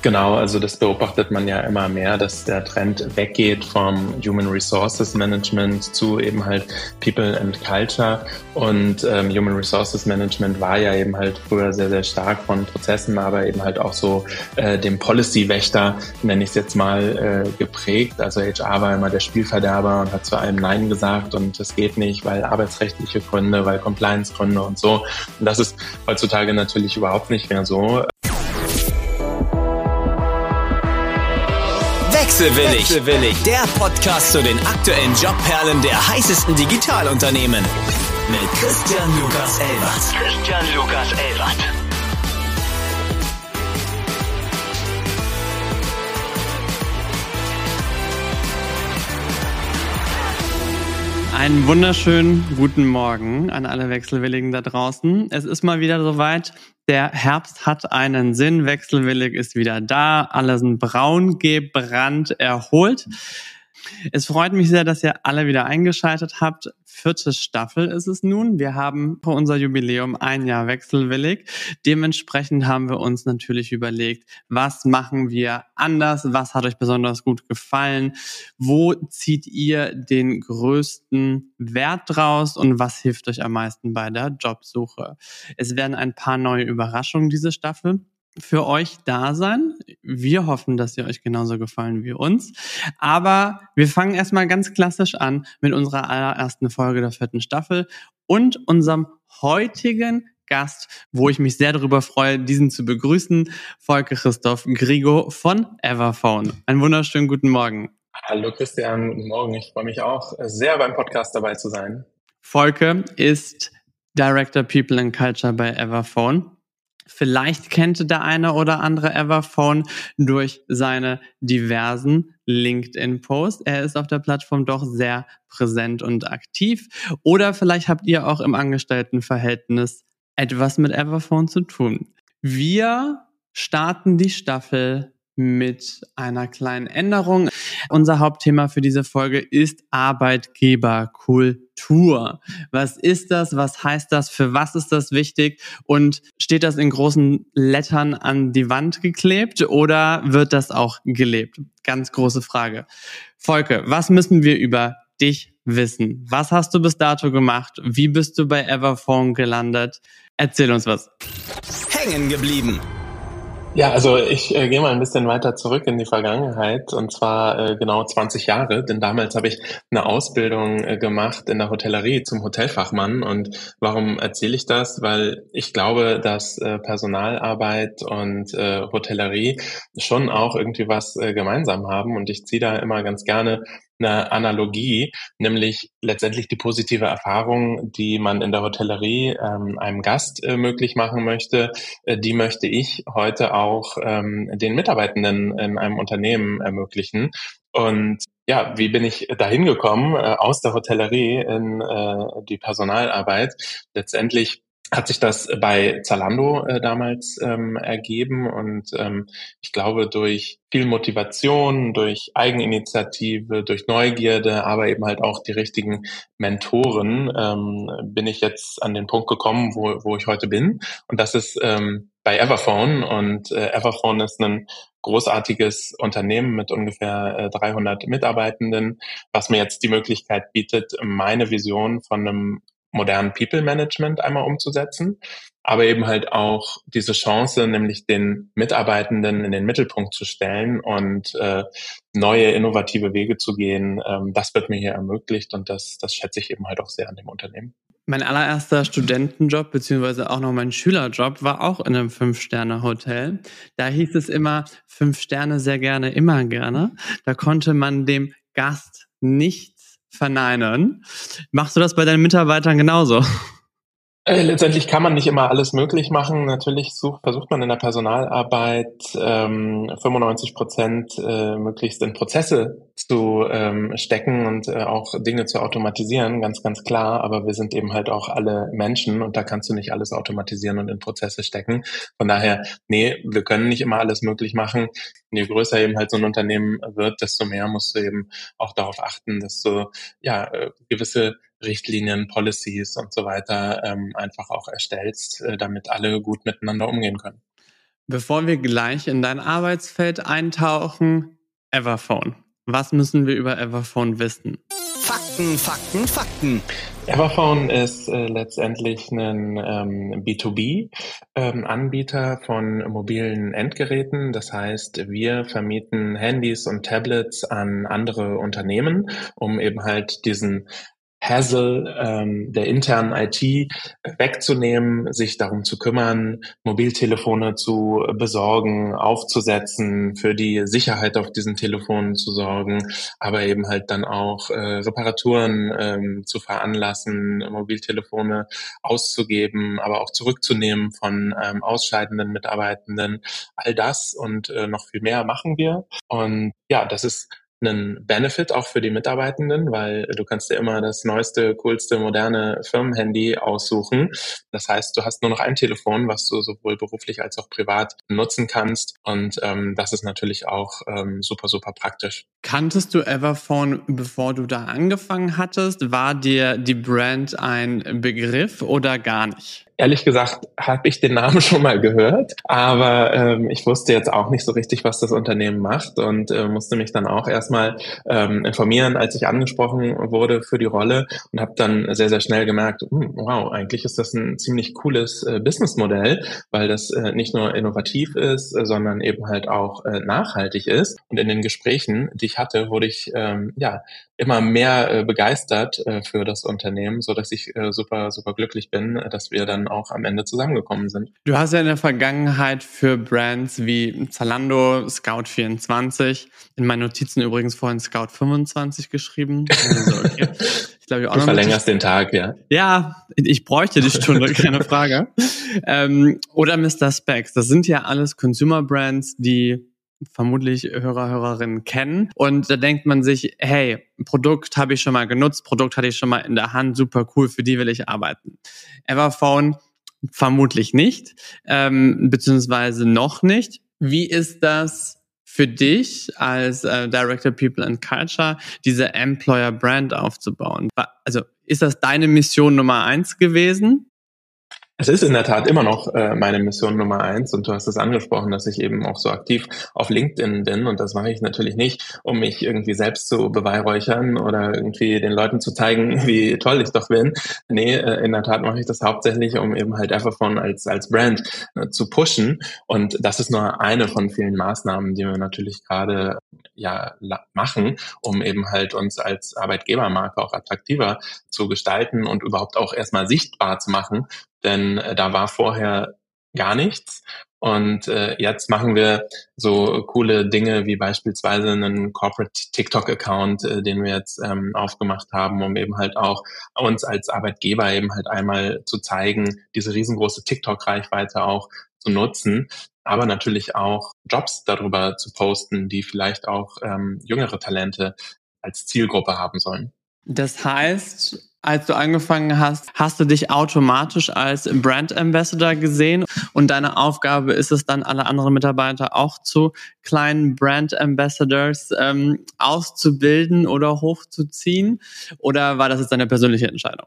Genau, also das beobachtet man ja immer mehr, dass der Trend weggeht vom Human Resources Management zu eben halt People and Culture. Und ähm, Human Resources Management war ja eben halt früher sehr, sehr stark von Prozessen, aber eben halt auch so äh, dem Policy-Wächter, nenne ich es jetzt mal, äh, geprägt. Also HR war immer der Spielverderber und hat zu allem Nein gesagt und es geht nicht, weil arbeitsrechtliche Gründe, weil Compliance-Gründe und so. Und das ist heutzutage natürlich überhaupt nicht mehr so. Wechselwillig. Wechselwillig. Der Podcast zu den aktuellen Jobperlen der heißesten Digitalunternehmen. Mit Christian Lukas Elbert. Christian Lukas Elbert. Einen wunderschönen guten Morgen an alle Wechselwilligen da draußen. Es ist mal wieder soweit. Der Herbst hat einen Sinn. Wechselwillig ist wieder da. Alle sind braun, gebrannt, erholt. Es freut mich sehr, dass ihr alle wieder eingeschaltet habt. Vierte Staffel ist es nun. Wir haben für unser Jubiläum ein Jahr wechselwillig. Dementsprechend haben wir uns natürlich überlegt, was machen wir anders? Was hat euch besonders gut gefallen? Wo zieht ihr den größten Wert draus und was hilft euch am meisten bei der Jobsuche? Es werden ein paar neue Überraschungen diese Staffel für euch da sein. Wir hoffen, dass sie euch genauso gefallen wie uns. Aber wir fangen erstmal ganz klassisch an mit unserer allerersten Folge der vierten Staffel und unserem heutigen Gast, wo ich mich sehr darüber freue, diesen zu begrüßen, Volker Christoph Grigo von Everphone. Einen wunderschönen guten Morgen. Hallo Christian, guten Morgen. Ich freue mich auch sehr beim Podcast dabei zu sein. Volker ist Director People and Culture bei Everphone Vielleicht kennt der eine oder andere Everphone durch seine diversen LinkedIn-Posts. Er ist auf der Plattform doch sehr präsent und aktiv. Oder vielleicht habt ihr auch im Angestelltenverhältnis etwas mit Everphone zu tun. Wir starten die Staffel mit einer kleinen Änderung. Unser Hauptthema für diese Folge ist Arbeitgeberkultur. Was ist das? Was heißt das? Für was ist das wichtig? Und steht das in großen Lettern an die Wand geklebt oder wird das auch gelebt? Ganz große Frage. Volke, was müssen wir über dich wissen? Was hast du bis dato gemacht? Wie bist du bei Everphone gelandet? Erzähl uns was. Hängen geblieben. Ja, also ich äh, gehe mal ein bisschen weiter zurück in die Vergangenheit und zwar äh, genau 20 Jahre, denn damals habe ich eine Ausbildung äh, gemacht in der Hotellerie zum Hotelfachmann und warum erzähle ich das? Weil ich glaube, dass äh, Personalarbeit und äh, Hotellerie schon auch irgendwie was äh, gemeinsam haben und ich ziehe da immer ganz gerne eine Analogie, nämlich letztendlich die positive Erfahrung, die man in der Hotellerie ähm, einem Gast äh, möglich machen möchte, äh, die möchte ich heute auch ähm, den Mitarbeitenden in einem Unternehmen ermöglichen. Und ja, wie bin ich dahin gekommen äh, aus der Hotellerie in äh, die Personalarbeit? Letztendlich hat sich das bei Zalando äh, damals ähm, ergeben und ähm, ich glaube durch viel Motivation, durch Eigeninitiative, durch Neugierde, aber eben halt auch die richtigen Mentoren ähm, bin ich jetzt an den Punkt gekommen, wo, wo ich heute bin. Und das ist ähm, bei Everphone und äh, Everphone ist ein großartiges Unternehmen mit ungefähr äh, 300 Mitarbeitenden, was mir jetzt die Möglichkeit bietet, meine Vision von einem modernen People Management einmal umzusetzen, aber eben halt auch diese Chance, nämlich den Mitarbeitenden in den Mittelpunkt zu stellen und äh, neue innovative Wege zu gehen. Ähm, das wird mir hier ermöglicht und das, das schätze ich eben halt auch sehr an dem Unternehmen. Mein allererster Studentenjob beziehungsweise auch noch mein Schülerjob war auch in einem Fünf-Sterne-Hotel. Da hieß es immer fünf Sterne sehr gerne, immer gerne. Da konnte man dem Gast nicht verneinen. Machst du das bei deinen Mitarbeitern genauso? Äh, letztendlich kann man nicht immer alles möglich machen. Natürlich such, versucht man in der Personalarbeit ähm, 95 Prozent äh, möglichst in Prozesse zu ähm, stecken und äh, auch Dinge zu automatisieren, ganz, ganz klar. Aber wir sind eben halt auch alle Menschen und da kannst du nicht alles automatisieren und in Prozesse stecken. Von daher, nee, wir können nicht immer alles möglich machen. Je größer eben halt so ein Unternehmen wird, desto mehr musst du eben auch darauf achten, dass du ja äh, gewisse Richtlinien, Policies und so weiter ähm, einfach auch erstellst, äh, damit alle gut miteinander umgehen können. Bevor wir gleich in dein Arbeitsfeld eintauchen, Everphone. Was müssen wir über Everphone wissen? Fakten, Fakten, Fakten. Everphone ist äh, letztendlich ein ähm, B2B-Anbieter ähm, von mobilen Endgeräten. Das heißt, wir vermieten Handys und Tablets an andere Unternehmen, um eben halt diesen Hassel ähm, der internen IT wegzunehmen, sich darum zu kümmern, Mobiltelefone zu besorgen, aufzusetzen, für die Sicherheit auf diesen Telefonen zu sorgen, aber eben halt dann auch äh, Reparaturen ähm, zu veranlassen, Mobiltelefone auszugeben, aber auch zurückzunehmen von ähm, ausscheidenden Mitarbeitenden. All das und äh, noch viel mehr machen wir. Und ja, das ist einen Benefit auch für die Mitarbeitenden, weil du kannst dir immer das neueste, coolste, moderne Firmenhandy aussuchen. Das heißt, du hast nur noch ein Telefon, was du sowohl beruflich als auch privat nutzen kannst. Und ähm, das ist natürlich auch ähm, super, super praktisch. Kanntest du Everphone, bevor du da angefangen hattest? War dir die Brand ein Begriff oder gar nicht? Ehrlich gesagt habe ich den Namen schon mal gehört, aber ähm, ich wusste jetzt auch nicht so richtig, was das Unternehmen macht und äh, musste mich dann auch erstmal ähm, informieren, als ich angesprochen wurde für die Rolle und habe dann sehr, sehr schnell gemerkt, hm, wow, eigentlich ist das ein ziemlich cooles äh, Businessmodell, weil das äh, nicht nur innovativ ist, äh, sondern eben halt auch äh, nachhaltig ist. Und in den Gesprächen, die ich hatte, wurde ich ähm, ja immer mehr äh, begeistert äh, für das Unternehmen, so dass ich äh, super, super glücklich bin, dass wir dann auch am Ende zusammengekommen sind. Du hast ja in der Vergangenheit für Brands wie Zalando, Scout24, in meinen Notizen übrigens vorhin Scout25 geschrieben. Also okay. Ich glaube, ich auch du verlängerst den Tag, ja. Ja, ich bräuchte die Stunde, keine Frage. Ähm, oder Mr. Specs. Das sind ja alles Consumer Brands, die vermutlich Hörer, Hörerinnen kennen. Und da denkt man sich, hey, Produkt habe ich schon mal genutzt, Produkt hatte ich schon mal in der Hand, super cool, für die will ich arbeiten. Everphone vermutlich nicht, ähm, beziehungsweise noch nicht. Wie ist das für dich als äh, Director People and Culture, diese Employer Brand aufzubauen? Also ist das deine Mission Nummer eins gewesen? Es ist in der Tat immer noch äh, meine Mission Nummer eins und du hast es angesprochen, dass ich eben auch so aktiv auf LinkedIn bin und das mache ich natürlich nicht, um mich irgendwie selbst zu beweihräuchern oder irgendwie den Leuten zu zeigen, wie toll ich doch bin. Nee, äh, in der Tat mache ich das hauptsächlich, um eben halt Everphone als, als Brand äh, zu pushen und das ist nur eine von vielen Maßnahmen, die wir natürlich gerade ja machen, um eben halt uns als Arbeitgebermarke auch attraktiver zu gestalten und überhaupt auch erstmal sichtbar zu machen, denn äh, da war vorher gar nichts. Und äh, jetzt machen wir so coole Dinge wie beispielsweise einen Corporate TikTok-Account, äh, den wir jetzt ähm, aufgemacht haben, um eben halt auch uns als Arbeitgeber eben halt einmal zu zeigen, diese riesengroße TikTok-Reichweite auch zu nutzen, aber natürlich auch Jobs darüber zu posten, die vielleicht auch ähm, jüngere Talente als Zielgruppe haben sollen. Das heißt, als du angefangen hast, hast du dich automatisch als Brand Ambassador gesehen und deine Aufgabe ist es dann, alle anderen Mitarbeiter auch zu kleinen Brand Ambassadors ähm, auszubilden oder hochzuziehen? Oder war das jetzt deine persönliche Entscheidung?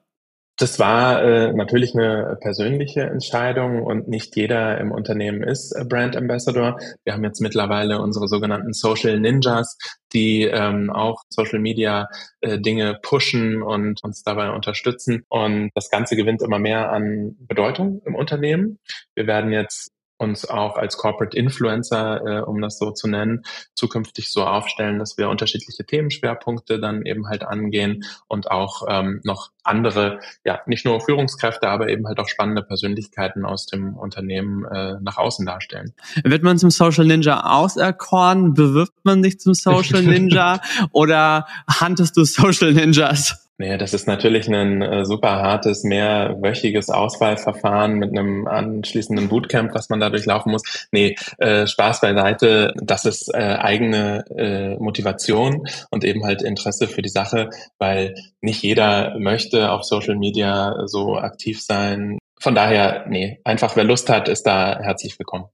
Das war äh, natürlich eine persönliche Entscheidung und nicht jeder im Unternehmen ist Brand Ambassador. Wir haben jetzt mittlerweile unsere sogenannten Social Ninjas, die ähm, auch Social Media äh, Dinge pushen und uns dabei unterstützen. Und das Ganze gewinnt immer mehr an Bedeutung im Unternehmen. Wir werden jetzt uns auch als Corporate Influencer, äh, um das so zu nennen, zukünftig so aufstellen, dass wir unterschiedliche Themenschwerpunkte dann eben halt angehen und auch ähm, noch andere, ja, nicht nur Führungskräfte, aber eben halt auch spannende Persönlichkeiten aus dem Unternehmen äh, nach außen darstellen. Wird man zum Social Ninja auserkoren? Bewirbt man sich zum Social Ninja oder hantest du Social Ninjas? Nee, das ist natürlich ein äh, super hartes, mehrwöchiges Auswahlverfahren mit einem anschließenden Bootcamp, was man da durchlaufen muss. Nee, äh, Spaß beiseite, das ist äh, eigene äh, Motivation und eben halt Interesse für die Sache, weil nicht jeder möchte auf Social Media so aktiv sein. Von daher, nee, einfach wer Lust hat, ist da herzlich willkommen.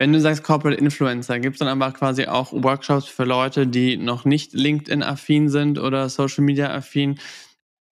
Wenn du sagst Corporate Influencer, gibt es dann aber quasi auch Workshops für Leute, die noch nicht LinkedIn-affin sind oder Social Media-affin?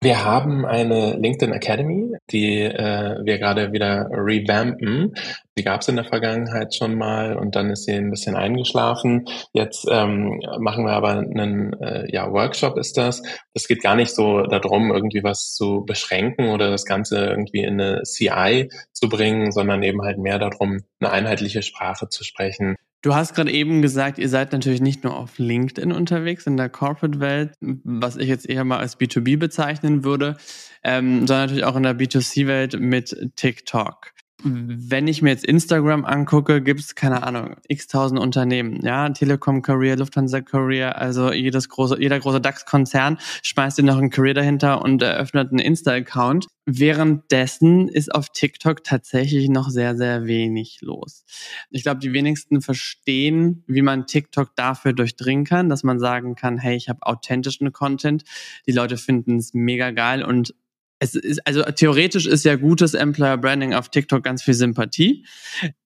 Wir haben eine LinkedIn Academy, die äh, wir gerade wieder revampen. Die gab es in der Vergangenheit schon mal und dann ist sie ein bisschen eingeschlafen. Jetzt ähm, machen wir aber einen äh, ja, Workshop ist das. Es geht gar nicht so darum, irgendwie was zu beschränken oder das Ganze irgendwie in eine CI zu bringen, sondern eben halt mehr darum, eine einheitliche Sprache zu sprechen. Du hast gerade eben gesagt, ihr seid natürlich nicht nur auf LinkedIn unterwegs in der Corporate-Welt, was ich jetzt eher mal als B2B bezeichnen würde, ähm, sondern natürlich auch in der B2C-Welt mit TikTok wenn ich mir jetzt Instagram angucke, gibt es, keine Ahnung, x tausend Unternehmen, ja, Telekom Career, Lufthansa Career, also jedes große, jeder große DAX-Konzern schmeißt dir noch ein Career dahinter und eröffnet einen Insta-Account. Währenddessen ist auf TikTok tatsächlich noch sehr, sehr wenig los. Ich glaube, die wenigsten verstehen, wie man TikTok dafür durchdringen kann, dass man sagen kann, hey, ich habe authentischen Content, die Leute finden es mega geil und es ist, also theoretisch ist ja gutes Employer Branding auf TikTok ganz viel Sympathie.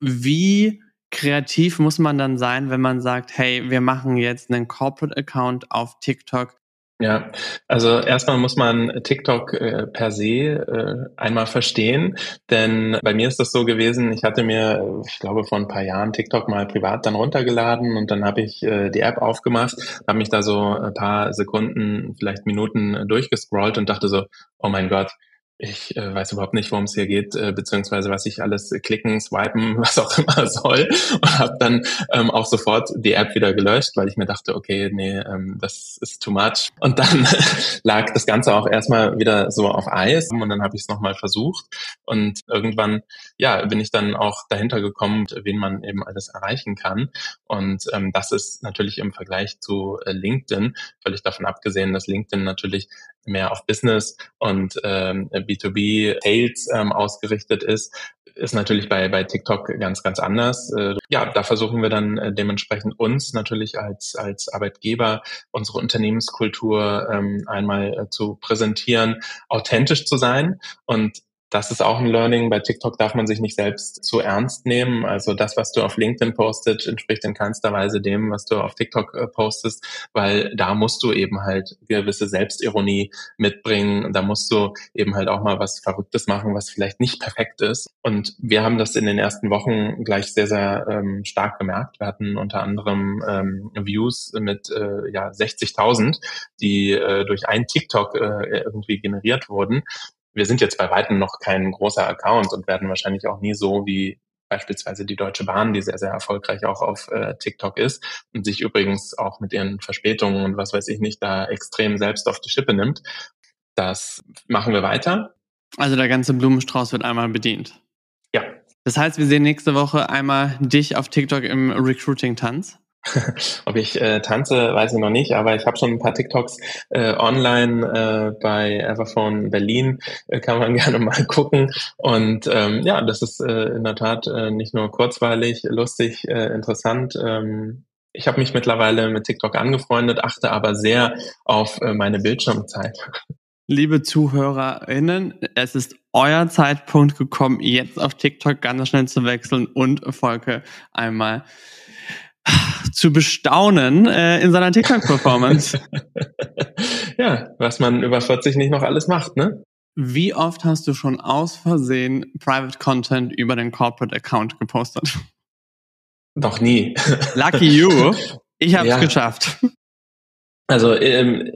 Wie kreativ muss man dann sein, wenn man sagt, hey, wir machen jetzt einen Corporate Account auf TikTok ja, also erstmal muss man TikTok äh, per se äh, einmal verstehen, denn bei mir ist das so gewesen, ich hatte mir, ich glaube, vor ein paar Jahren TikTok mal privat dann runtergeladen und dann habe ich äh, die App aufgemacht, habe mich da so ein paar Sekunden, vielleicht Minuten durchgescrollt und dachte so, oh mein Gott, ich äh, weiß überhaupt nicht, worum es hier geht, äh, beziehungsweise was ich alles klicken, swipen, was auch immer soll. Und habe dann ähm, auch sofort die App wieder gelöscht, weil ich mir dachte, okay, nee, ähm, das ist too much. Und dann lag das Ganze auch erstmal wieder so auf Eis und dann habe ich es nochmal versucht. Und irgendwann, ja, bin ich dann auch dahinter gekommen, wen man eben alles erreichen kann. Und ähm, das ist natürlich im Vergleich zu äh, LinkedIn, völlig davon abgesehen, dass LinkedIn natürlich mehr auf Business und ähm, B2B Sales ähm, ausgerichtet ist, ist natürlich bei, bei TikTok ganz, ganz anders. Äh, ja, da versuchen wir dann äh, dementsprechend uns natürlich als, als Arbeitgeber unsere Unternehmenskultur ähm, einmal äh, zu präsentieren, authentisch zu sein und das ist auch ein Learning. Bei TikTok darf man sich nicht selbst zu ernst nehmen. Also das, was du auf LinkedIn postest, entspricht in keinster Weise dem, was du auf TikTok äh, postest, weil da musst du eben halt gewisse Selbstironie mitbringen. Da musst du eben halt auch mal was Verrücktes machen, was vielleicht nicht perfekt ist. Und wir haben das in den ersten Wochen gleich sehr, sehr ähm, stark gemerkt. Wir hatten unter anderem ähm, Views mit äh, ja, 60.000, die äh, durch ein TikTok äh, irgendwie generiert wurden wir sind jetzt bei weitem noch kein großer Account und werden wahrscheinlich auch nie so wie beispielsweise die Deutsche Bahn, die sehr, sehr erfolgreich auch auf äh, TikTok ist und sich übrigens auch mit ihren Verspätungen und was weiß ich nicht da extrem selbst auf die Schippe nimmt. Das machen wir weiter. Also der ganze Blumenstrauß wird einmal bedient. Ja. Das heißt, wir sehen nächste Woche einmal dich auf TikTok im Recruiting-Tanz. Ob ich äh, tanze, weiß ich noch nicht, aber ich habe schon ein paar TikToks äh, online äh, bei Everphone Berlin, äh, kann man gerne mal gucken. Und ähm, ja, das ist äh, in der Tat äh, nicht nur kurzweilig, lustig, äh, interessant. Ähm, ich habe mich mittlerweile mit TikTok angefreundet, achte aber sehr auf äh, meine Bildschirmzeit. Liebe ZuhörerInnen, es ist euer Zeitpunkt gekommen, jetzt auf TikTok ganz schnell zu wechseln und Volke einmal zu bestaunen äh, in seiner TikTok-Performance. ja, was man über 40 nicht noch alles macht, ne? Wie oft hast du schon aus Versehen Private Content über den Corporate Account gepostet? Noch nie. Lucky you. Ich habe es ja. geschafft. Also ähm,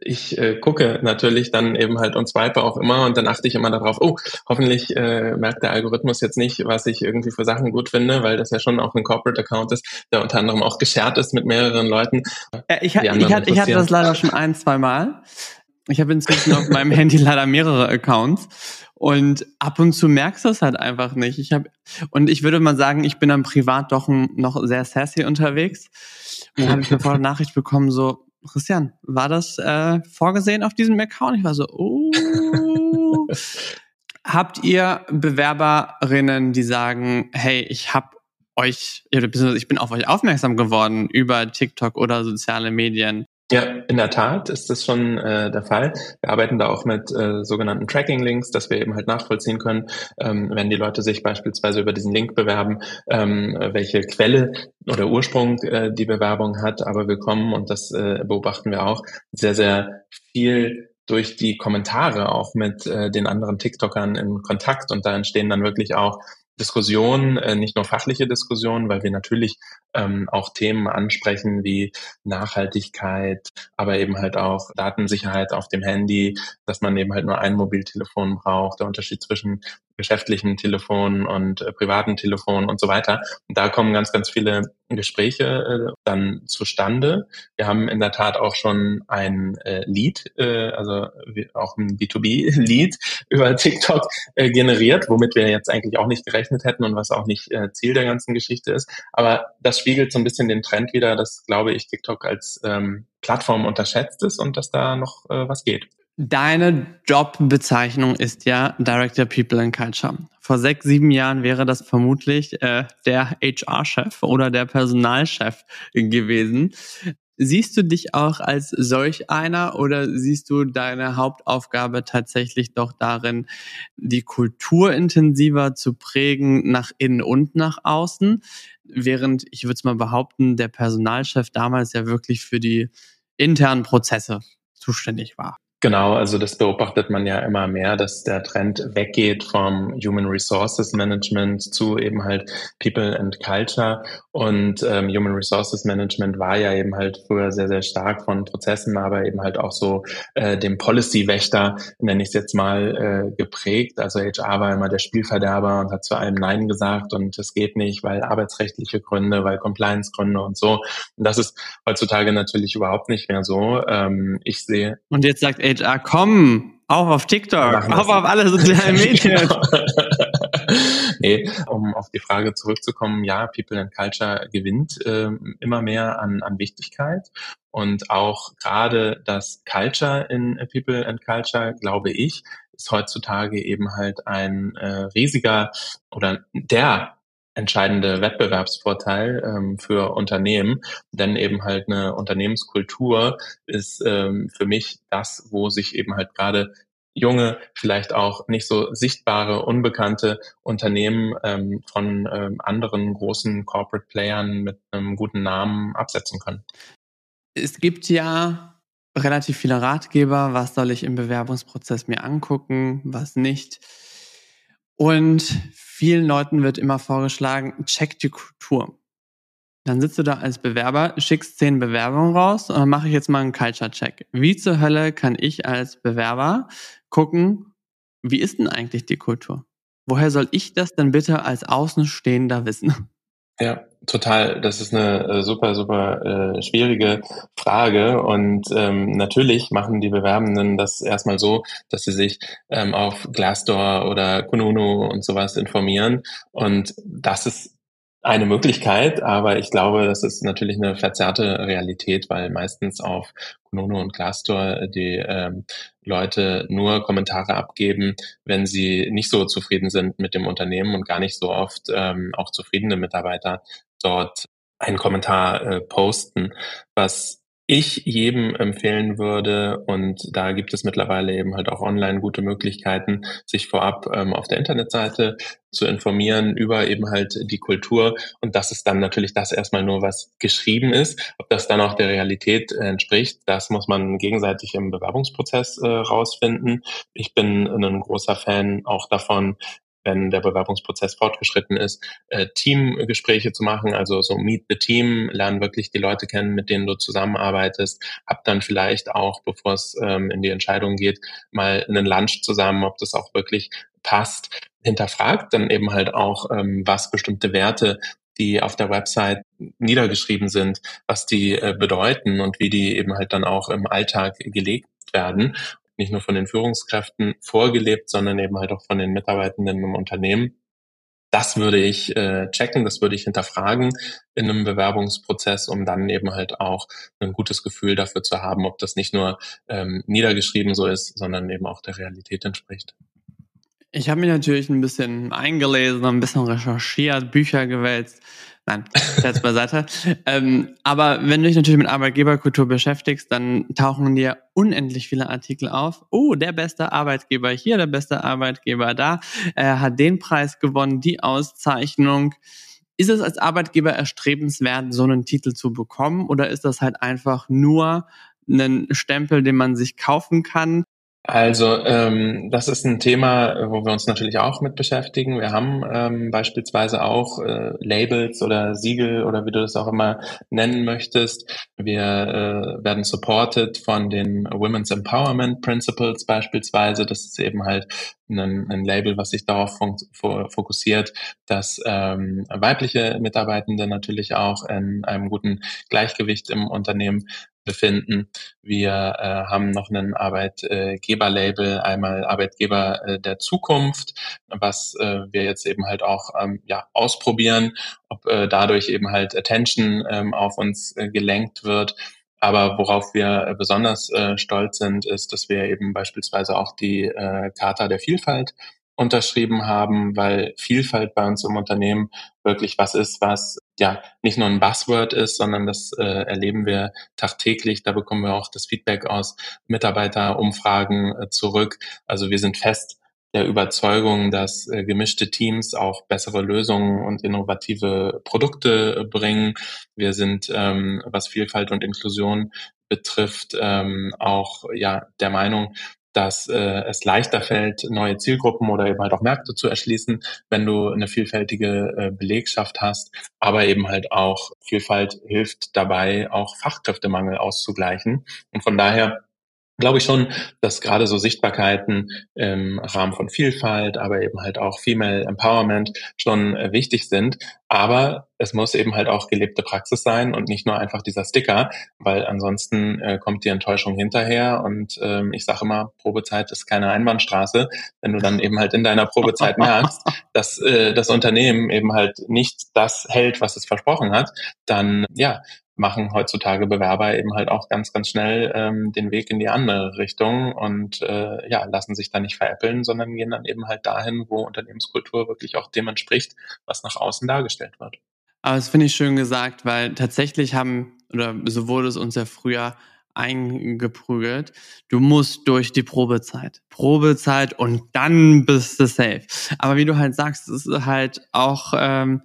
ich äh, gucke natürlich dann eben halt und swipe auch immer und dann achte ich immer darauf, oh, hoffentlich äh, merkt der Algorithmus jetzt nicht, was ich irgendwie für Sachen gut finde, weil das ja schon auch ein Corporate Account ist, der unter anderem auch geshared ist mit mehreren Leuten. Ja, ich, ich, hatte, ich hatte das leider schon ein, zwei Mal. Ich habe inzwischen auf meinem Handy leider mehrere Accounts und ab und zu merkst du es halt einfach nicht. Ich habe und ich würde mal sagen, ich bin dann privat doch noch sehr sassy unterwegs. Und dann habe ich eine Nachricht bekommen, so Christian, war das äh, vorgesehen auf diesem Account? Ich war so, oh. Habt ihr Bewerberinnen, die sagen, hey, ich habe euch, ich bin auf euch aufmerksam geworden über TikTok oder soziale Medien? Ja, in der Tat ist das schon äh, der Fall. Wir arbeiten da auch mit äh, sogenannten Tracking-Links, dass wir eben halt nachvollziehen können, ähm, wenn die Leute sich beispielsweise über diesen Link bewerben, ähm, welche Quelle oder Ursprung äh, die Bewerbung hat. Aber wir kommen, und das äh, beobachten wir auch, sehr, sehr viel durch die Kommentare auch mit äh, den anderen TikTokern in Kontakt und da entstehen dann wirklich auch Diskussion, äh, nicht nur fachliche Diskussion, weil wir natürlich ähm, auch Themen ansprechen wie Nachhaltigkeit, aber eben halt auch Datensicherheit auf dem Handy, dass man eben halt nur ein Mobiltelefon braucht, der Unterschied zwischen geschäftlichen Telefonen und äh, privaten Telefonen und so weiter. Und da kommen ganz, ganz viele Gespräche äh, dann zustande. Wir haben in der Tat auch schon ein äh, Lead, äh, also auch ein B2B-Lead über TikTok äh, generiert, womit wir jetzt eigentlich auch nicht gerechnet hätten und was auch nicht äh, Ziel der ganzen Geschichte ist. Aber das spiegelt so ein bisschen den Trend wieder, dass, glaube ich, TikTok als ähm, Plattform unterschätzt ist und dass da noch äh, was geht. Deine Jobbezeichnung ist ja Director People and Culture. Vor sechs, sieben Jahren wäre das vermutlich äh, der HR-Chef oder der Personalchef gewesen. Siehst du dich auch als solch einer oder siehst du deine Hauptaufgabe tatsächlich doch darin, die Kultur intensiver zu prägen nach innen und nach außen? Während, ich würde es mal behaupten, der Personalchef damals ja wirklich für die internen Prozesse zuständig war. Genau, also das beobachtet man ja immer mehr, dass der Trend weggeht vom Human Resources Management zu eben halt People and Culture. Und ähm, Human Resources Management war ja eben halt früher sehr, sehr stark von Prozessen, aber eben halt auch so äh, dem Policy-Wächter, nenne ich es jetzt mal, äh, geprägt. Also HR war immer der Spielverderber und hat zu allem Nein gesagt und es geht nicht, weil arbeitsrechtliche Gründe, weil Compliance-Gründe und so. Und das ist heutzutage natürlich überhaupt nicht mehr so. Ähm, ich sehe. Und jetzt sagt HR, komm, auch auf TikTok, auch auf alle sozialen Medien. nee, um auf die Frage zurückzukommen, ja, People and Culture gewinnt äh, immer mehr an, an Wichtigkeit. Und auch gerade das Culture in People and Culture, glaube ich, ist heutzutage eben halt ein äh, riesiger oder der entscheidende Wettbewerbsvorteil ähm, für Unternehmen, denn eben halt eine Unternehmenskultur ist ähm, für mich das, wo sich eben halt gerade junge, vielleicht auch nicht so sichtbare, unbekannte Unternehmen ähm, von ähm, anderen großen Corporate Playern mit einem guten Namen absetzen können. Es gibt ja relativ viele Ratgeber, was soll ich im Bewerbungsprozess mir angucken, was nicht. Und vielen Leuten wird immer vorgeschlagen, check die Kultur. Dann sitzt du da als Bewerber, schickst zehn Bewerbungen raus und dann mache ich jetzt mal einen Culture-Check. Wie zur Hölle kann ich als Bewerber gucken, wie ist denn eigentlich die Kultur? Woher soll ich das denn bitte als Außenstehender wissen? Ja, total. Das ist eine äh, super, super äh, schwierige Frage. Und ähm, natürlich machen die Bewerbenden das erstmal so, dass sie sich ähm, auf Glassdoor oder Kununu und sowas informieren. Und das ist eine Möglichkeit, aber ich glaube, das ist natürlich eine verzerrte Realität, weil meistens auf Konono und Glassdoor die ähm, Leute nur Kommentare abgeben, wenn sie nicht so zufrieden sind mit dem Unternehmen und gar nicht so oft ähm, auch zufriedene Mitarbeiter dort einen Kommentar äh, posten, was ich jedem empfehlen würde, und da gibt es mittlerweile eben halt auch online gute Möglichkeiten, sich vorab ähm, auf der Internetseite zu informieren über eben halt die Kultur. Und das ist dann natürlich das erstmal nur, was geschrieben ist. Ob das dann auch der Realität entspricht, das muss man gegenseitig im Bewerbungsprozess äh, rausfinden. Ich bin ein großer Fan auch davon, wenn der Bewerbungsprozess fortgeschritten ist, äh, Teamgespräche zu machen, also so Meet the Team, lernen wirklich die Leute kennen, mit denen du zusammenarbeitest, hab dann vielleicht auch, bevor es ähm, in die Entscheidung geht, mal einen Lunch zusammen, ob das auch wirklich passt, hinterfragt dann eben halt auch, ähm, was bestimmte Werte die auf der Website niedergeschrieben sind, was die äh, bedeuten und wie die eben halt dann auch im Alltag gelegt werden nicht nur von den Führungskräften vorgelebt, sondern eben halt auch von den Mitarbeitenden im Unternehmen. Das würde ich äh, checken, das würde ich hinterfragen in einem Bewerbungsprozess, um dann eben halt auch ein gutes Gefühl dafür zu haben, ob das nicht nur ähm, niedergeschrieben so ist, sondern eben auch der Realität entspricht. Ich habe mich natürlich ein bisschen eingelesen, ein bisschen recherchiert, Bücher gewälzt. Nein, Scherz beiseite. ähm, aber wenn du dich natürlich mit Arbeitgeberkultur beschäftigst, dann tauchen dir unendlich viele Artikel auf. Oh, der beste Arbeitgeber hier, der beste Arbeitgeber da. Er hat den Preis gewonnen, die Auszeichnung. Ist es als Arbeitgeber erstrebenswert, so einen Titel zu bekommen? Oder ist das halt einfach nur ein Stempel, den man sich kaufen kann? Also, ähm, das ist ein Thema, wo wir uns natürlich auch mit beschäftigen. Wir haben ähm, beispielsweise auch äh, Labels oder Siegel oder wie du das auch immer nennen möchtest. Wir äh, werden supported von den Women's Empowerment Principles beispielsweise. Das ist eben halt ein, ein Label, was sich darauf fokussiert, dass ähm, weibliche Mitarbeitende natürlich auch in einem guten Gleichgewicht im Unternehmen befinden. Wir äh, haben noch ein Arbeitgeberlabel, einmal Arbeitgeber äh, der Zukunft, was äh, wir jetzt eben halt auch ähm, ja, ausprobieren, ob äh, dadurch eben halt Attention ähm, auf uns äh, gelenkt wird. Aber worauf wir besonders äh, stolz sind, ist, dass wir eben beispielsweise auch die äh, Charta der Vielfalt unterschrieben haben, weil Vielfalt bei uns im Unternehmen wirklich was ist, was ja nicht nur ein Buzzword ist, sondern das äh, erleben wir tagtäglich. Da bekommen wir auch das Feedback aus Mitarbeiterumfragen äh, zurück. Also wir sind fest der Überzeugung, dass äh, gemischte Teams auch bessere Lösungen und innovative Produkte äh, bringen. Wir sind, ähm, was Vielfalt und Inklusion betrifft, ähm, auch ja der Meinung, dass äh, es leichter fällt, neue Zielgruppen oder eben halt auch Märkte zu erschließen, wenn du eine vielfältige äh, Belegschaft hast. Aber eben halt auch Vielfalt hilft dabei, auch Fachkräftemangel auszugleichen. Und von daher glaube ich schon, dass gerade so Sichtbarkeiten im Rahmen von Vielfalt, aber eben halt auch Female Empowerment schon äh, wichtig sind. Aber es muss eben halt auch gelebte Praxis sein und nicht nur einfach dieser Sticker, weil ansonsten äh, kommt die Enttäuschung hinterher. Und ähm, ich sage immer, Probezeit ist keine Einbahnstraße. Wenn du dann eben halt in deiner Probezeit merkst, dass äh, das Unternehmen eben halt nicht das hält, was es versprochen hat, dann ja, machen heutzutage Bewerber eben halt auch ganz, ganz schnell ähm, den Weg in die andere Richtung und äh, ja, lassen sich da nicht veräppeln, sondern gehen dann eben halt dahin, wo Unternehmenskultur wirklich auch dem entspricht, was nach außen dargestellt wird. Aber das finde ich schön gesagt, weil tatsächlich haben, oder so wurde es uns ja früher eingeprügelt. Du musst durch die Probezeit. Probezeit und dann bist du safe. Aber wie du halt sagst, ist halt auch ähm,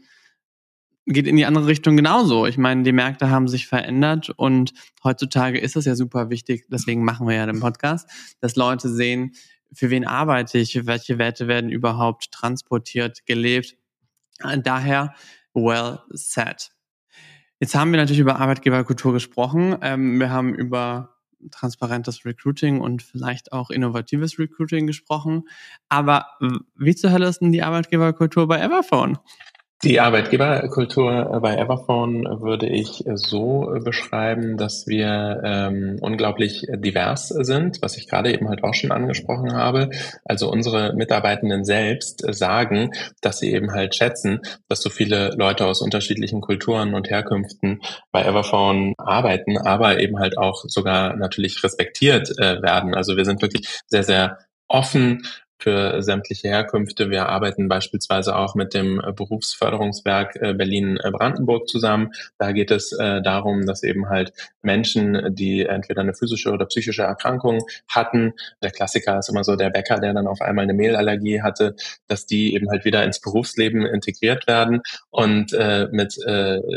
geht in die andere Richtung genauso. Ich meine, die Märkte haben sich verändert und heutzutage ist es ja super wichtig, deswegen machen wir ja den Podcast, dass Leute sehen, für wen arbeite ich, welche Werte werden überhaupt transportiert, gelebt. Daher, well said. Jetzt haben wir natürlich über Arbeitgeberkultur gesprochen. Ähm, wir haben über transparentes Recruiting und vielleicht auch innovatives Recruiting gesprochen. Aber wie zur Hölle ist denn die Arbeitgeberkultur bei Everphone? Die Arbeitgeberkultur bei Everphone würde ich so beschreiben, dass wir ähm, unglaublich divers sind, was ich gerade eben halt auch schon angesprochen habe. Also unsere Mitarbeitenden selbst sagen, dass sie eben halt schätzen, dass so viele Leute aus unterschiedlichen Kulturen und Herkünften bei Everphone arbeiten, aber eben halt auch sogar natürlich respektiert äh, werden. Also wir sind wirklich sehr, sehr offen für sämtliche Herkünfte. Wir arbeiten beispielsweise auch mit dem äh, Berufsförderungswerk äh, Berlin-Brandenburg zusammen. Da geht es äh, darum, dass eben halt Menschen, die entweder eine physische oder psychische Erkrankung hatten, der Klassiker ist immer so der Bäcker, der dann auf einmal eine Mehlallergie hatte, dass die eben halt wieder ins Berufsleben integriert werden. Und mit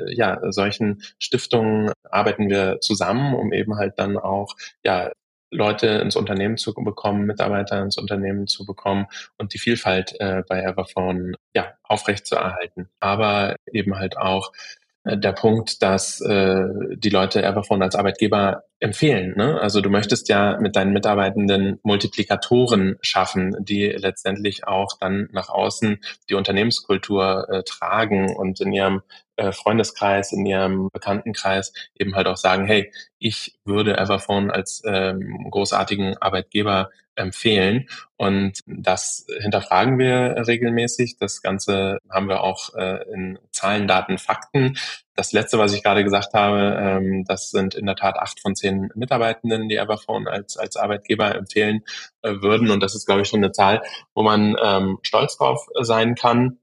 ja, solchen Stiftungen arbeiten wir zusammen, um eben halt dann auch ja, Leute ins Unternehmen zu bekommen, Mitarbeiter ins Unternehmen zu bekommen und die Vielfalt äh, bei Everphone ja, aufrechtzuerhalten. Aber eben halt auch äh, der Punkt, dass äh, die Leute Everphone als Arbeitgeber empfehlen. Ne? Also du möchtest ja mit deinen Mitarbeitenden Multiplikatoren schaffen, die letztendlich auch dann nach außen die Unternehmenskultur äh, tragen und in ihrem Freundeskreis, in ihrem Bekanntenkreis eben halt auch sagen, hey, ich würde Everphone als ähm, großartigen Arbeitgeber empfehlen. Und das hinterfragen wir regelmäßig. Das Ganze haben wir auch äh, in Zahlen, Daten, Fakten. Das letzte, was ich gerade gesagt habe, ähm, das sind in der Tat acht von zehn Mitarbeitenden, die Everphone als, als Arbeitgeber empfehlen äh, würden. Und das ist, glaube ich, schon eine Zahl, wo man ähm, stolz drauf sein kann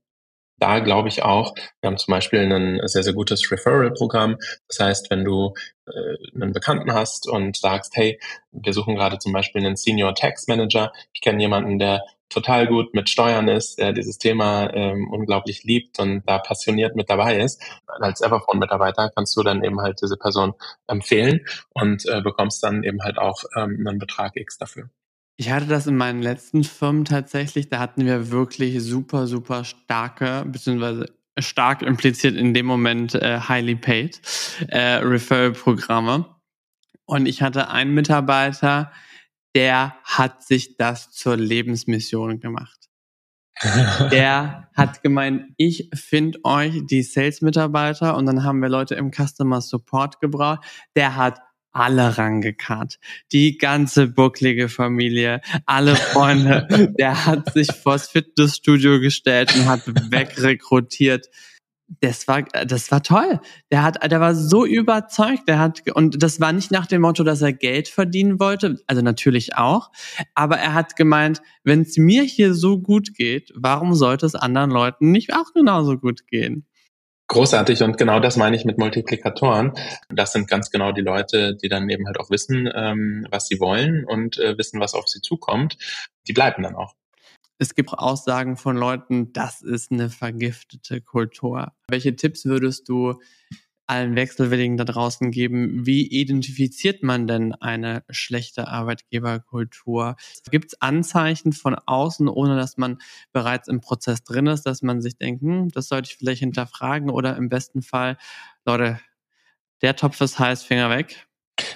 da glaube ich auch, wir haben zum Beispiel ein sehr, sehr gutes Referral-Programm. Das heißt, wenn du äh, einen Bekannten hast und sagst, hey, wir suchen gerade zum Beispiel einen Senior Tax Manager, ich kenne jemanden, der total gut mit Steuern ist, der dieses Thema ähm, unglaublich liebt und da passioniert mit dabei ist. Als Everphone-Mitarbeiter kannst du dann eben halt diese Person empfehlen und äh, bekommst dann eben halt auch ähm, einen Betrag X dafür. Ich hatte das in meinen letzten Firmen tatsächlich, da hatten wir wirklich super, super starke, beziehungsweise stark impliziert in dem Moment äh, highly paid äh, Referral-Programme. Und ich hatte einen Mitarbeiter, der hat sich das zur Lebensmission gemacht. der hat gemeint, ich finde euch die Sales-Mitarbeiter und dann haben wir Leute im Customer Support gebraucht. Der hat alle rangekarrt. Die ganze bucklige Familie, alle Freunde. der hat sich vors Fitnessstudio gestellt und hat wegrekrutiert das war, das war toll. Der hat, der war so überzeugt. Der hat, und das war nicht nach dem Motto, dass er Geld verdienen wollte. Also natürlich auch. Aber er hat gemeint, wenn es mir hier so gut geht, warum sollte es anderen Leuten nicht auch genauso gut gehen? Großartig und genau das meine ich mit Multiplikatoren. Das sind ganz genau die Leute, die dann eben halt auch wissen, ähm, was sie wollen und äh, wissen, was auf sie zukommt. Die bleiben dann auch. Es gibt Aussagen von Leuten, das ist eine vergiftete Kultur. Welche Tipps würdest du allen Wechselwilligen da draußen geben? Wie identifiziert man denn eine schlechte Arbeitgeberkultur? Gibt es Anzeichen von außen, ohne dass man bereits im Prozess drin ist, dass man sich denkt, hm, das sollte ich vielleicht hinterfragen oder im besten Fall, Leute, der Topf ist heiß, Finger weg?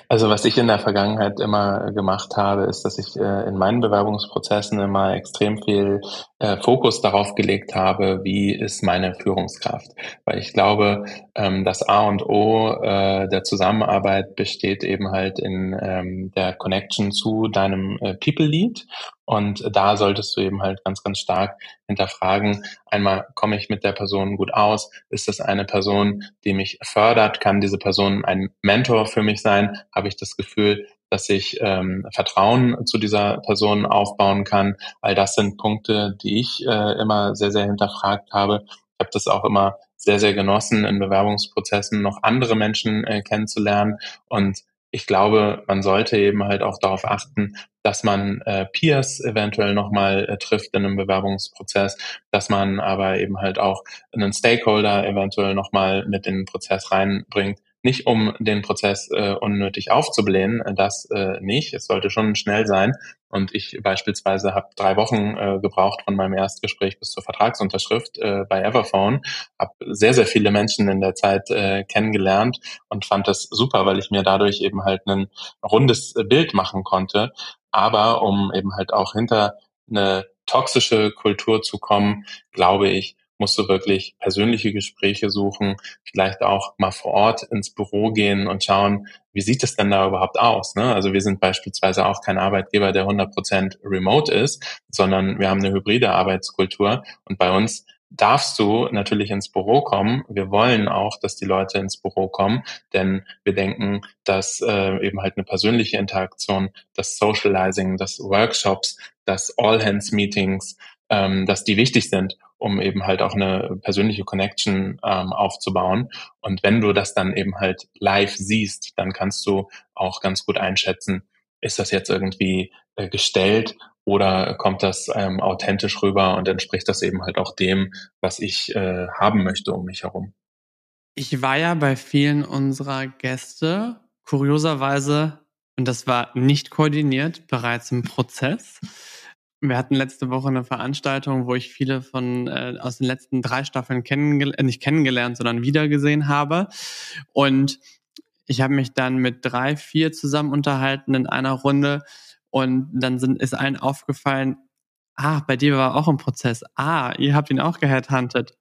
Also was ich in der Vergangenheit immer gemacht habe, ist, dass ich äh, in meinen Bewerbungsprozessen immer extrem viel äh, Fokus darauf gelegt habe, wie ist meine Führungskraft. Weil ich glaube, ähm, das A und O äh, der Zusammenarbeit besteht eben halt in ähm, der Connection zu deinem äh, People Lead und da solltest du eben halt ganz, ganz stark hinterfragen, einmal komme ich mit der Person gut aus? Ist das eine Person, die mich fördert? Kann diese Person ein Mentor für mich sein? Habe ich das Gefühl, dass ich ähm, Vertrauen zu dieser Person aufbauen kann? All das sind Punkte, die ich äh, immer sehr, sehr hinterfragt habe. Ich habe das auch immer sehr, sehr genossen, in Bewerbungsprozessen noch andere Menschen äh, kennenzulernen und ich glaube, man sollte eben halt auch darauf achten, dass man äh, Peers eventuell nochmal äh, trifft in einem Bewerbungsprozess, dass man aber eben halt auch einen Stakeholder eventuell nochmal mit in den Prozess reinbringt, nicht um den Prozess äh, unnötig aufzublähen, äh, das äh, nicht. Es sollte schon schnell sein. Und ich beispielsweise habe drei Wochen äh, gebraucht von meinem Erstgespräch bis zur Vertragsunterschrift äh, bei Everphone, habe sehr, sehr viele Menschen in der Zeit äh, kennengelernt und fand das super, weil ich mir dadurch eben halt ein rundes Bild machen konnte. Aber um eben halt auch hinter eine toxische Kultur zu kommen, glaube ich, musst du wirklich persönliche Gespräche suchen, vielleicht auch mal vor Ort ins Büro gehen und schauen, wie sieht es denn da überhaupt aus? Ne? Also wir sind beispielsweise auch kein Arbeitgeber, der 100% remote ist, sondern wir haben eine hybride Arbeitskultur und bei uns darfst du natürlich ins Büro kommen. Wir wollen auch, dass die Leute ins Büro kommen, denn wir denken, dass äh, eben halt eine persönliche Interaktion, das Socializing, das Workshops, das All-Hands-Meetings, ähm, dass die wichtig sind um eben halt auch eine persönliche Connection ähm, aufzubauen. Und wenn du das dann eben halt live siehst, dann kannst du auch ganz gut einschätzen, ist das jetzt irgendwie äh, gestellt oder kommt das ähm, authentisch rüber und entspricht das eben halt auch dem, was ich äh, haben möchte um mich herum. Ich war ja bei vielen unserer Gäste kurioserweise, und das war nicht koordiniert, bereits im Prozess. Wir hatten letzte Woche eine Veranstaltung, wo ich viele von äh, aus den letzten drei Staffeln kennengel äh, nicht kennengelernt, sondern wiedergesehen habe. Und ich habe mich dann mit drei, vier zusammen unterhalten in einer Runde. Und dann sind, ist allen aufgefallen, ah, bei dir war auch ein Prozess. Ah, ihr habt ihn auch geheadhuntet.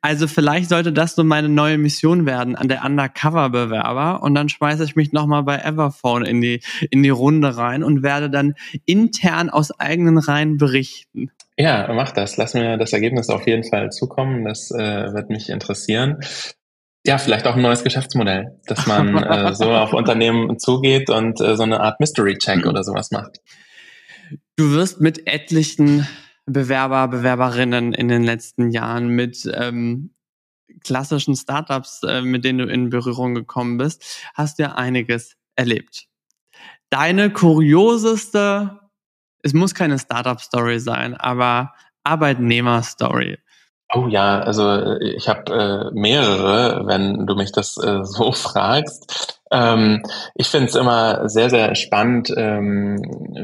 Also vielleicht sollte das so meine neue Mission werden an der Undercover-Bewerber und dann schmeiße ich mich nochmal bei Everphone in die, in die Runde rein und werde dann intern aus eigenen Reihen berichten. Ja, mach das. Lass mir das Ergebnis auf jeden Fall zukommen. Das äh, wird mich interessieren. Ja, vielleicht auch ein neues Geschäftsmodell, dass man äh, so auf Unternehmen zugeht und äh, so eine Art Mystery-Check oder sowas macht. Du wirst mit etlichen Bewerber, Bewerberinnen in den letzten Jahren mit ähm, klassischen Startups, äh, mit denen du in Berührung gekommen bist, hast du ja einiges erlebt. Deine kurioseste, es muss keine Startup-Story sein, aber Arbeitnehmer-Story. Oh ja, also äh, ich habe äh, mehrere, wenn du mich das äh, so fragst. Ähm, ich finde es immer sehr, sehr spannend, ähm,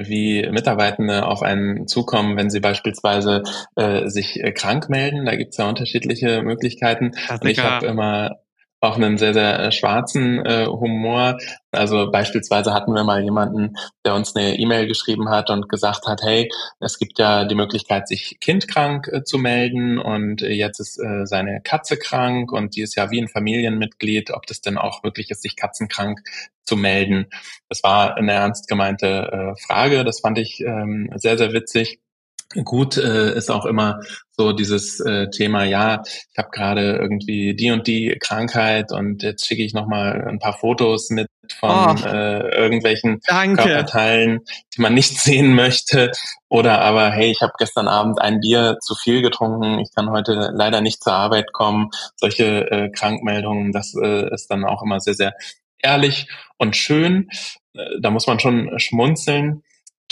wie Mitarbeitende auf einen zukommen, wenn sie beispielsweise äh, sich äh, krank melden. Da gibt es ja unterschiedliche Möglichkeiten. Und ich habe immer auch einen sehr, sehr äh, schwarzen äh, Humor. Also beispielsweise hatten wir mal jemanden, der uns eine E-Mail geschrieben hat und gesagt hat, hey, es gibt ja die Möglichkeit, sich kindkrank äh, zu melden und äh, jetzt ist äh, seine Katze krank und die ist ja wie ein Familienmitglied, ob das denn auch wirklich ist, sich katzenkrank zu melden. Das war eine ernst gemeinte äh, Frage. Das fand ich ähm, sehr, sehr witzig. Gut äh, ist auch immer so dieses äh, Thema, ja, ich habe gerade irgendwie die und die Krankheit und jetzt schicke ich nochmal ein paar Fotos mit von oh, äh, irgendwelchen danke. Körperteilen, die man nicht sehen möchte. Oder aber, hey, ich habe gestern Abend ein Bier zu viel getrunken, ich kann heute leider nicht zur Arbeit kommen. Solche äh, Krankmeldungen, das äh, ist dann auch immer sehr, sehr ehrlich und schön. Äh, da muss man schon schmunzeln.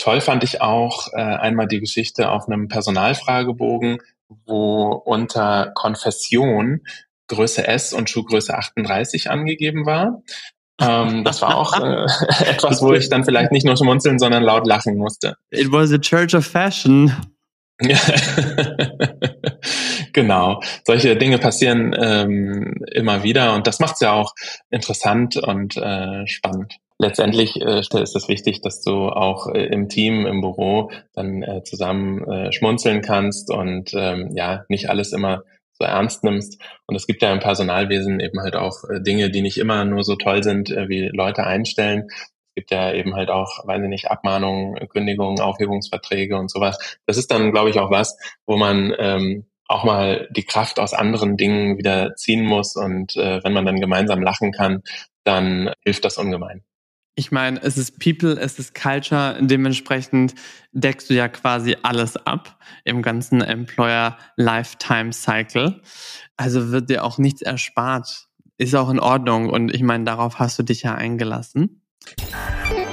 Toll fand ich auch äh, einmal die Geschichte auf einem Personalfragebogen, wo unter Konfession Größe S und Schuhgröße 38 angegeben war. Ähm, das war auch äh, etwas, wo ich dann vielleicht nicht nur schmunzeln, sondern laut lachen musste. It was a church of fashion. genau. Solche Dinge passieren ähm, immer wieder und das macht es ja auch interessant und äh, spannend letztendlich äh, ist es wichtig, dass du auch äh, im Team, im Büro dann äh, zusammen äh, schmunzeln kannst und ähm, ja, nicht alles immer so ernst nimmst. Und es gibt ja im Personalwesen eben halt auch äh, Dinge, die nicht immer nur so toll sind, äh, wie Leute einstellen. Es gibt ja eben halt auch, weiß ich nicht, Abmahnungen, Kündigungen, Aufhebungsverträge und sowas. Das ist dann, glaube ich, auch was, wo man ähm, auch mal die Kraft aus anderen Dingen wieder ziehen muss. Und äh, wenn man dann gemeinsam lachen kann, dann hilft das ungemein. Ich meine, es ist People, es ist Culture, dementsprechend deckst du ja quasi alles ab im ganzen Employer Lifetime Cycle. Also wird dir auch nichts erspart. Ist auch in Ordnung und ich meine, darauf hast du dich ja eingelassen.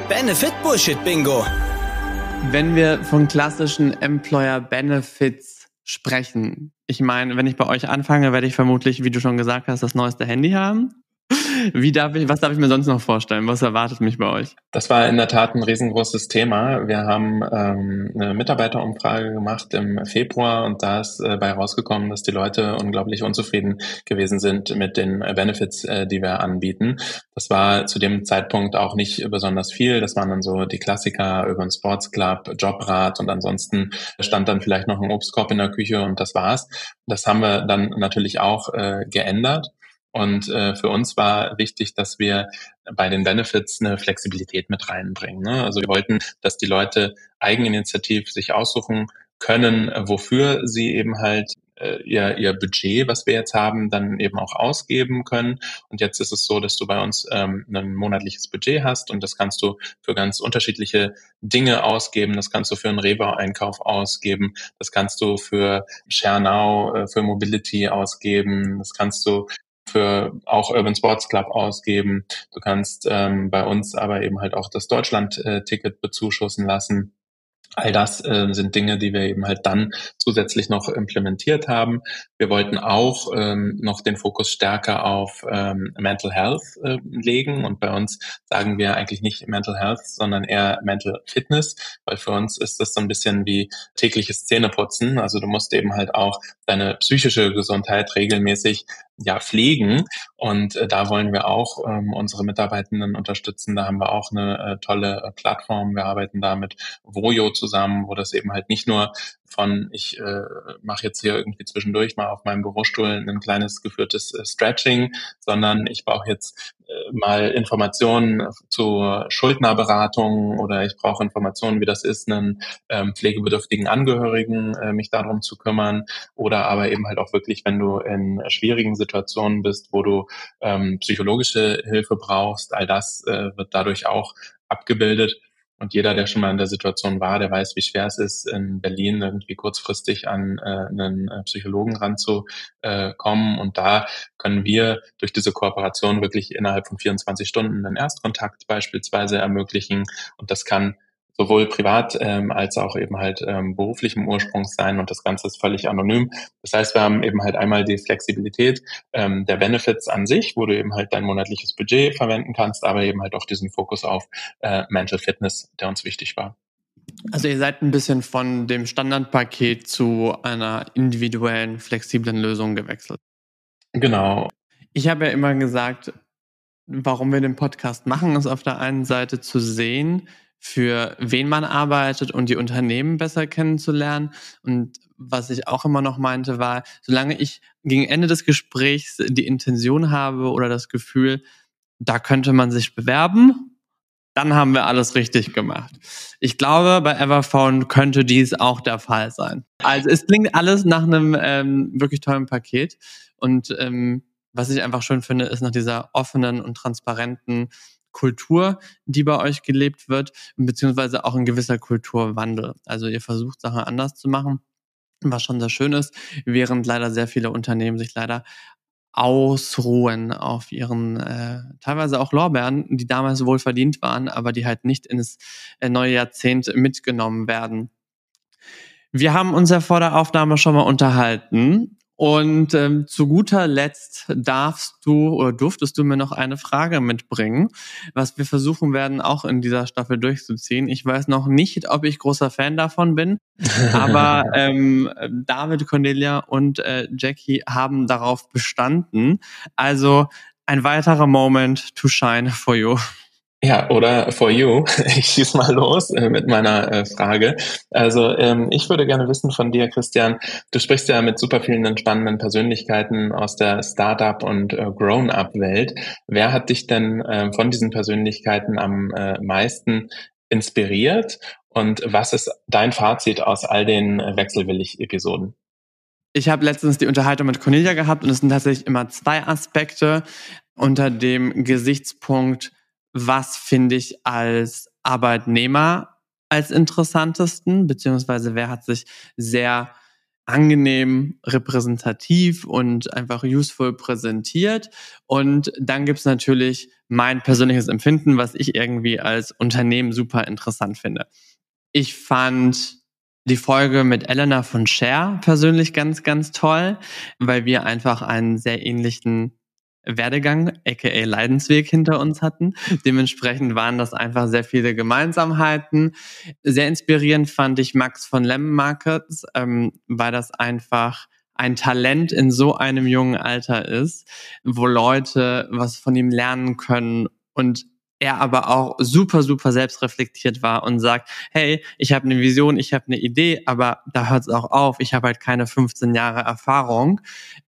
Benefit Bullshit Bingo. Wenn wir von klassischen Employer Benefits sprechen, ich meine, wenn ich bei euch anfange, werde ich vermutlich, wie du schon gesagt hast, das neueste Handy haben. Wie darf ich, was darf ich mir sonst noch vorstellen? Was erwartet mich bei euch? Das war in der Tat ein riesengroßes Thema. Wir haben ähm, eine Mitarbeiterumfrage gemacht im Februar und da ist äh, bei rausgekommen, dass die Leute unglaublich unzufrieden gewesen sind mit den Benefits, äh, die wir anbieten. Das war zu dem Zeitpunkt auch nicht besonders viel. Das waren dann so die Klassiker über den Sports Club, Jobrat und ansonsten stand dann vielleicht noch ein Obstkorb in der Küche und das war's. Das haben wir dann natürlich auch äh, geändert. Und äh, für uns war wichtig, dass wir bei den Benefits eine Flexibilität mit reinbringen. Ne? Also wir wollten, dass die Leute eigeninitiativ sich aussuchen können, wofür sie eben halt äh, ihr, ihr Budget, was wir jetzt haben, dann eben auch ausgeben können. Und jetzt ist es so, dass du bei uns ähm, ein monatliches Budget hast und das kannst du für ganz unterschiedliche Dinge ausgeben. Das kannst du für einen Rewe-Einkauf ausgeben. Das kannst du für ShareNow, äh, für Mobility ausgeben. Das kannst du für auch Urban Sports Club ausgeben. Du kannst ähm, bei uns aber eben halt auch das Deutschland-Ticket bezuschussen lassen. All das äh, sind Dinge, die wir eben halt dann zusätzlich noch implementiert haben. Wir wollten auch ähm, noch den Fokus stärker auf ähm, Mental Health äh, legen und bei uns sagen wir eigentlich nicht Mental Health, sondern eher Mental Fitness, weil für uns ist das so ein bisschen wie tägliches Zähneputzen. Also du musst eben halt auch deine psychische Gesundheit regelmäßig ja, pflegen. Und äh, da wollen wir auch ähm, unsere Mitarbeitenden unterstützen. Da haben wir auch eine äh, tolle äh, Plattform. Wir arbeiten da mit Voyo zusammen, wo das eben halt nicht nur von, ich äh, mache jetzt hier irgendwie zwischendurch mal auf meinem Bürostuhl ein kleines geführtes äh, Stretching, sondern ich brauche jetzt äh, mal Informationen zur Schuldnerberatung oder ich brauche Informationen, wie das ist, einen ähm, pflegebedürftigen Angehörigen äh, mich darum zu kümmern oder aber eben halt auch wirklich, wenn du in schwierigen Situationen bist, wo du ähm, psychologische Hilfe brauchst, all das äh, wird dadurch auch abgebildet. Und jeder, der schon mal in der Situation war, der weiß, wie schwer es ist, in Berlin irgendwie kurzfristig an äh, einen äh, Psychologen ranzukommen. Und da können wir durch diese Kooperation wirklich innerhalb von 24 Stunden einen Erstkontakt beispielsweise ermöglichen. Und das kann sowohl privat ähm, als auch eben halt ähm, beruflichem Ursprungs sein und das Ganze ist völlig anonym. Das heißt, wir haben eben halt einmal die Flexibilität ähm, der Benefits an sich, wo du eben halt dein monatliches Budget verwenden kannst, aber eben halt auch diesen Fokus auf äh, Mental Fitness, der uns wichtig war. Also ihr seid ein bisschen von dem Standardpaket zu einer individuellen, flexiblen Lösung gewechselt. Genau. Ich habe ja immer gesagt, warum wir den Podcast machen, ist auf der einen Seite zu sehen, für wen man arbeitet und die Unternehmen besser kennenzulernen. Und was ich auch immer noch meinte, war, solange ich gegen Ende des Gesprächs die Intention habe oder das Gefühl, da könnte man sich bewerben, dann haben wir alles richtig gemacht. Ich glaube, bei Everphone könnte dies auch der Fall sein. Also es klingt alles nach einem ähm, wirklich tollen Paket. Und ähm, was ich einfach schön finde, ist nach dieser offenen und transparenten Kultur, die bei euch gelebt wird, beziehungsweise auch ein gewisser Kulturwandel. Also ihr versucht Sachen anders zu machen, was schon sehr schön ist, während leider sehr viele Unternehmen sich leider ausruhen auf ihren äh, teilweise auch Lorbeeren, die damals wohl verdient waren, aber die halt nicht ins äh, neue Jahrzehnt mitgenommen werden. Wir haben uns ja vor der Aufnahme schon mal unterhalten und ähm, zu guter Letzt darfst du oder durftest du mir noch eine Frage mitbringen, was wir versuchen werden, auch in dieser Staffel durchzuziehen. Ich weiß noch nicht, ob ich großer Fan davon bin, aber ähm, David, Cornelia und äh, Jackie haben darauf bestanden. Also ein weiterer Moment to shine for you. Ja, oder for you. Ich schieß mal los äh, mit meiner äh, Frage. Also ähm, ich würde gerne wissen von dir, Christian, du sprichst ja mit super vielen spannenden Persönlichkeiten aus der Startup- und äh, Grown-up-Welt. Wer hat dich denn äh, von diesen Persönlichkeiten am meisten inspiriert und was ist dein Fazit aus all den äh, Wechselwillig-Episoden? Ich habe letztens die Unterhaltung mit Cornelia gehabt und es sind tatsächlich immer zwei Aspekte unter dem Gesichtspunkt, was finde ich als Arbeitnehmer als interessantesten, beziehungsweise wer hat sich sehr angenehm, repräsentativ und einfach useful präsentiert. Und dann gibt's natürlich mein persönliches Empfinden, was ich irgendwie als Unternehmen super interessant finde. Ich fand die Folge mit Elena von Share persönlich ganz, ganz toll, weil wir einfach einen sehr ähnlichen Werdegang, aka Leidensweg hinter uns hatten. Dementsprechend waren das einfach sehr viele Gemeinsamheiten. Sehr inspirierend fand ich Max von Lemon Markets, ähm, weil das einfach ein Talent in so einem jungen Alter ist, wo Leute was von ihm lernen können und er aber auch super, super selbstreflektiert war und sagt, hey, ich habe eine Vision, ich habe eine Idee, aber da hört es auch auf, ich habe halt keine 15 Jahre Erfahrung.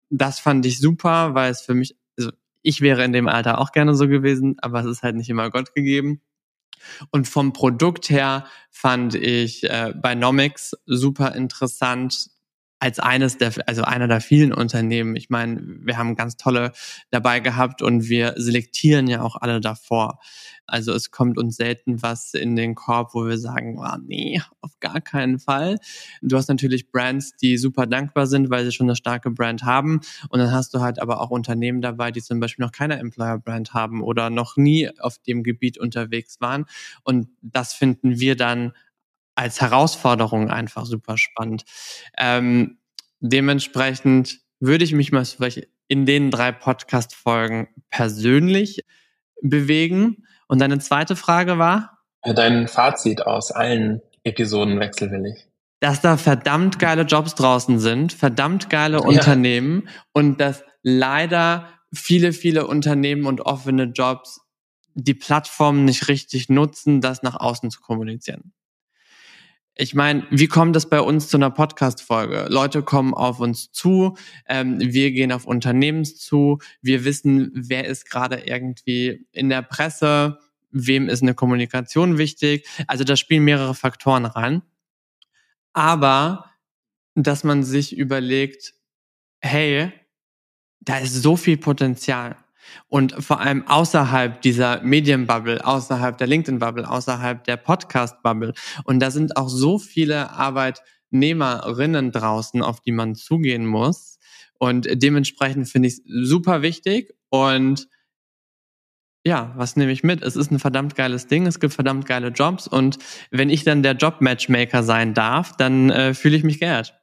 Das fand ich super, weil es für mich ich wäre in dem Alter auch gerne so gewesen, aber es ist halt nicht immer Gott gegeben. Und vom Produkt her fand ich äh, Binomics super interessant als eines der, also einer der vielen Unternehmen. Ich meine, wir haben ganz tolle dabei gehabt und wir selektieren ja auch alle davor. Also es kommt uns selten was in den Korb, wo wir sagen, oh, nee, auf gar keinen Fall. Du hast natürlich Brands, die super dankbar sind, weil sie schon eine starke Brand haben. Und dann hast du halt aber auch Unternehmen dabei, die zum Beispiel noch keine Employer-Brand haben oder noch nie auf dem Gebiet unterwegs waren. Und das finden wir dann als Herausforderung einfach super spannend. Ähm, dementsprechend würde ich mich mal vielleicht in den drei Podcast-Folgen persönlich bewegen. Und deine zweite Frage war? Dein Fazit aus allen Episoden wechselwillig. Dass da verdammt geile Jobs draußen sind, verdammt geile ja. Unternehmen und dass leider viele, viele Unternehmen und offene Jobs die Plattform nicht richtig nutzen, das nach außen zu kommunizieren. Ich meine, wie kommt es bei uns zu einer Podcast-Folge? Leute kommen auf uns zu, ähm, wir gehen auf Unternehmens zu, wir wissen, wer ist gerade irgendwie in der Presse, wem ist eine Kommunikation wichtig. Also da spielen mehrere Faktoren rein. Aber dass man sich überlegt, hey, da ist so viel Potenzial. Und vor allem außerhalb dieser Medienbubble, außerhalb der LinkedIn-Bubble, außerhalb der Podcast-Bubble. Und da sind auch so viele Arbeitnehmerinnen draußen, auf die man zugehen muss. Und dementsprechend finde ich es super wichtig. Und ja, was nehme ich mit? Es ist ein verdammt geiles Ding, es gibt verdammt geile Jobs und wenn ich dann der Job-Matchmaker sein darf, dann äh, fühle ich mich geehrt.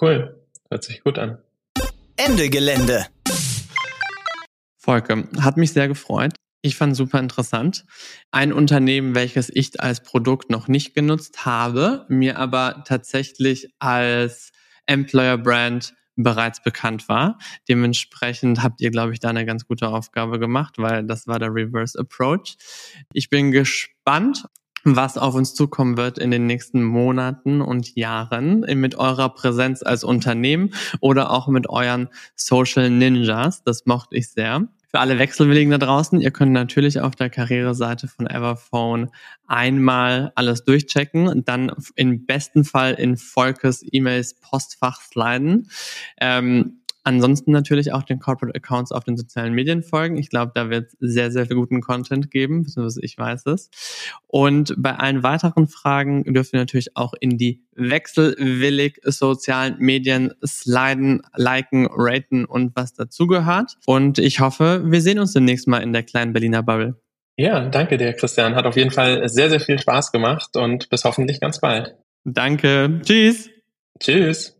Cool, hört sich gut an. Ende Gelände. Volke, hat mich sehr gefreut. Ich fand super interessant. Ein Unternehmen, welches ich als Produkt noch nicht genutzt habe, mir aber tatsächlich als Employer Brand bereits bekannt war. Dementsprechend habt ihr, glaube ich, da eine ganz gute Aufgabe gemacht, weil das war der Reverse Approach. Ich bin gespannt, was auf uns zukommen wird in den nächsten Monaten und Jahren mit eurer Präsenz als Unternehmen oder auch mit euren Social Ninjas. Das mochte ich sehr. Für alle Wechselwilligen da draußen, ihr könnt natürlich auf der Karriereseite von Everphone einmal alles durchchecken und dann im besten Fall in Volkes E-Mails Postfach sliden. Ähm, Ansonsten natürlich auch den Corporate Accounts auf den sozialen Medien folgen. Ich glaube, da wird sehr, sehr viel guten Content geben, beziehungsweise ich weiß es. Und bei allen weiteren Fragen dürft ihr natürlich auch in die wechselwillig sozialen Medien sliden, liken, raten und was dazugehört. Und ich hoffe, wir sehen uns demnächst mal in der kleinen Berliner Bubble. Ja, danke dir, Christian. Hat auf jeden Fall sehr, sehr viel Spaß gemacht und bis hoffentlich ganz bald. Danke. Tschüss. Tschüss.